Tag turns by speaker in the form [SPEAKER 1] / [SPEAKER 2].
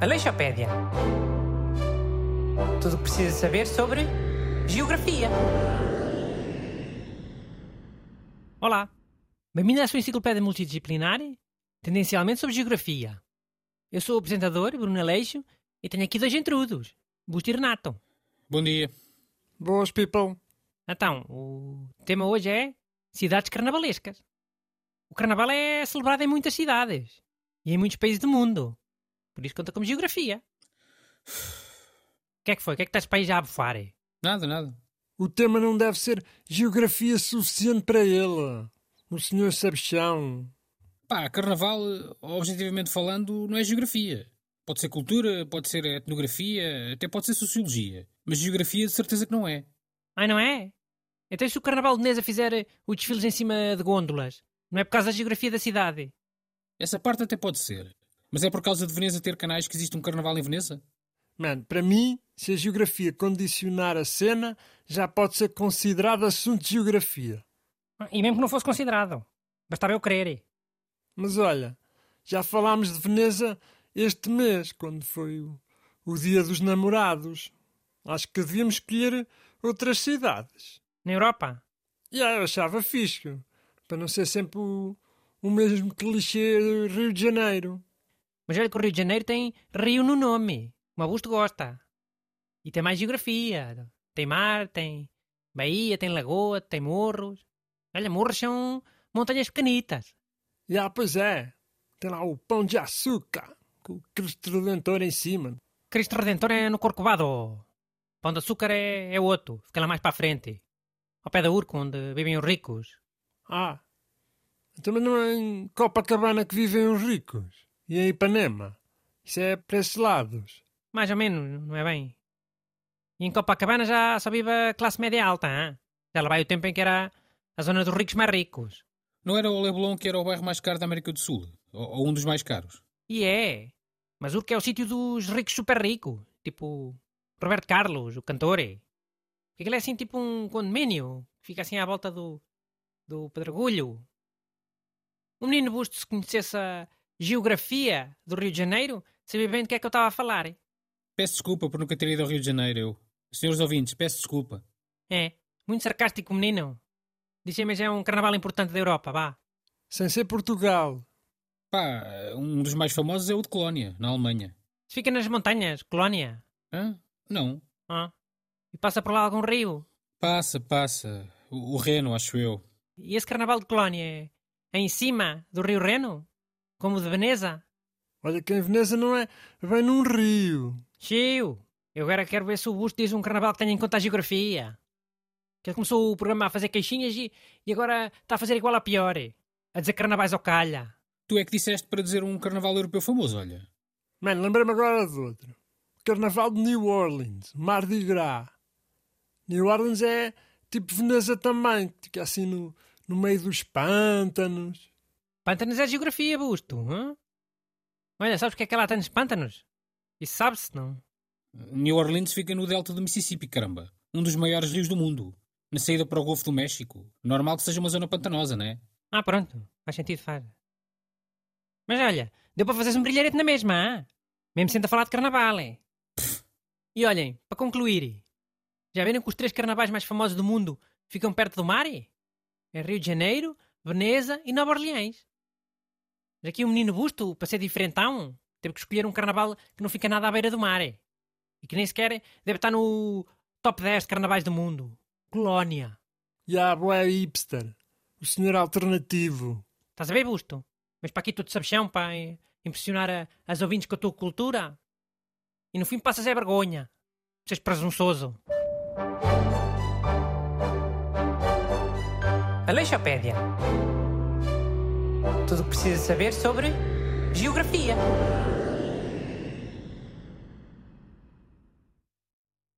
[SPEAKER 1] Aleixopédia. Tudo o que precisa saber sobre geografia.
[SPEAKER 2] Olá, bem-vindo à sua enciclopédia multidisciplinar, tendencialmente sobre geografia. Eu sou o apresentador, Bruno Aleixo, e tenho aqui dois intrudos, Busto e Renato.
[SPEAKER 3] Bom dia.
[SPEAKER 4] Boas, people.
[SPEAKER 2] Então, o tema hoje é cidades carnavalescas. O carnaval é celebrado em muitas cidades e em muitos países do mundo. Por isso conta como geografia. O que é que foi? O que é que estás para aí já a bufar?
[SPEAKER 3] Nada, nada.
[SPEAKER 4] O tema não deve ser geografia suficiente para ele. O senhor Sabichão.
[SPEAKER 3] Pá, carnaval, objetivamente falando, não é geografia. Pode ser cultura, pode ser etnografia, até pode ser sociologia. Mas geografia de certeza que não é.
[SPEAKER 2] Ai, não é? Então se o carnaval de Neza fizer os desfiles em cima de gôndolas, não é por causa da geografia da cidade?
[SPEAKER 3] Essa parte até pode ser. Mas é por causa de Veneza ter canais que existe um carnaval em Veneza?
[SPEAKER 4] Mano, para mim, se a geografia condicionar a cena, já pode ser considerado assunto de geografia.
[SPEAKER 2] E mesmo que não fosse considerado. Bastava eu querer.
[SPEAKER 4] Mas olha, já falámos de Veneza este mês, quando foi o, o dia dos namorados. Acho que devíamos escolher outras cidades.
[SPEAKER 2] Na Europa?
[SPEAKER 4] E yeah, eu achava fixe, para não ser sempre o, o mesmo clichê Rio de Janeiro.
[SPEAKER 2] Mas olha que o Rio de Janeiro tem rio no nome. O Augusto gosta. E tem mais geografia. Tem mar, tem baía, tem lagoa, tem morros. Olha, morros são montanhas pequenitas.
[SPEAKER 4] Já, yeah, pois é. Tem lá o pão de açúcar, com o Cristo Redentor em cima.
[SPEAKER 2] Cristo Redentor é no Corcovado. Pão de açúcar é, é outro, fica lá mais para a frente. Ao pé da Urco, onde vivem os ricos.
[SPEAKER 4] Ah, também não é em Copacabana que vivem os ricos. E em Ipanema. Isso é para esses lados.
[SPEAKER 2] Mais ou menos, não é bem? E em Copacabana já só vive a classe média alta, hein? Já lá vai o tempo em que era a zona dos ricos mais ricos.
[SPEAKER 3] Não era o Leblon que era o bairro mais caro da América do Sul? Ou, ou um dos mais caros?
[SPEAKER 2] E é. Mas Urco é o sítio dos ricos super ricos. Tipo, Roberto Carlos, o cantor. Porque aquilo é assim tipo um condomínio. Que fica assim à volta do, do Pedregulho. O menino Busto, se conhecesse a geografia do Rio de Janeiro, sabia bem do que é que eu estava a falar.
[SPEAKER 3] Peço desculpa por nunca ter ido ao Rio de Janeiro, eu. Senhores ouvintes, peço desculpa.
[SPEAKER 2] É, muito sarcástico menino. Disse mas é um carnaval importante da Europa, vá.
[SPEAKER 4] Sem ser Portugal.
[SPEAKER 3] Pá, um dos mais famosos é o de Colónia, na Alemanha.
[SPEAKER 2] Fica nas montanhas, Colónia.
[SPEAKER 3] Hã? Não.
[SPEAKER 2] Ah. E passa por lá algum rio?
[SPEAKER 3] Passa, passa. O, o Reno, acho eu.
[SPEAKER 2] E esse carnaval de Colónia é em cima do rio Reno? Como o de Veneza?
[SPEAKER 4] Olha que em Veneza não é bem num rio.
[SPEAKER 2] Chiu, eu agora quero ver se o Busto diz um carnaval que tenha em conta a geografia. Que ele começou o programa a fazer queixinhas e, e agora está a fazer igual a pior. A dizer carnavais ao calha.
[SPEAKER 3] Tu é que disseste para dizer um carnaval europeu famoso, olha.
[SPEAKER 4] Mano, lembrei-me agora de outro. Carnaval de New Orleans, Mardi Gras. New Orleans é tipo Veneza também, que fica assim no, no meio dos pântanos.
[SPEAKER 2] Pântanos é geografia, Busto. Hein? Olha, sabes o que é que lá tem nos pântanos? Isso sabe-se, não?
[SPEAKER 3] New Orleans fica no delta do Mississippi, caramba. Um dos maiores rios do mundo. Na saída para o Golfo do México. Normal que seja uma zona pantanosa, né?
[SPEAKER 2] Ah, pronto. Faz sentido, faz. Mas olha, deu para fazer-se um brilharete na mesma, hein? Mesmo sendo a falar de carnaval, é? E olhem, para concluir, já viram que os três carnavais mais famosos do mundo ficam perto do mar? É Rio de Janeiro, Veneza e Nova Orleans. Mas aqui o um menino busto, para ser diferentão, teve que escolher um carnaval que não fica nada à beira do mar. E que nem sequer deve estar no top 10 de carnavais do mundo. Colónia.
[SPEAKER 4] Ya, boé hipster. O senhor alternativo.
[SPEAKER 2] Estás a ver, busto? Mas para aqui tu de sabichão, para impressionar a, as ouvintes com a tua cultura. E no fim passas é vergonha. Seres presunçoso.
[SPEAKER 1] Aleixopédia. Tudo o que precisa saber sobre geografia.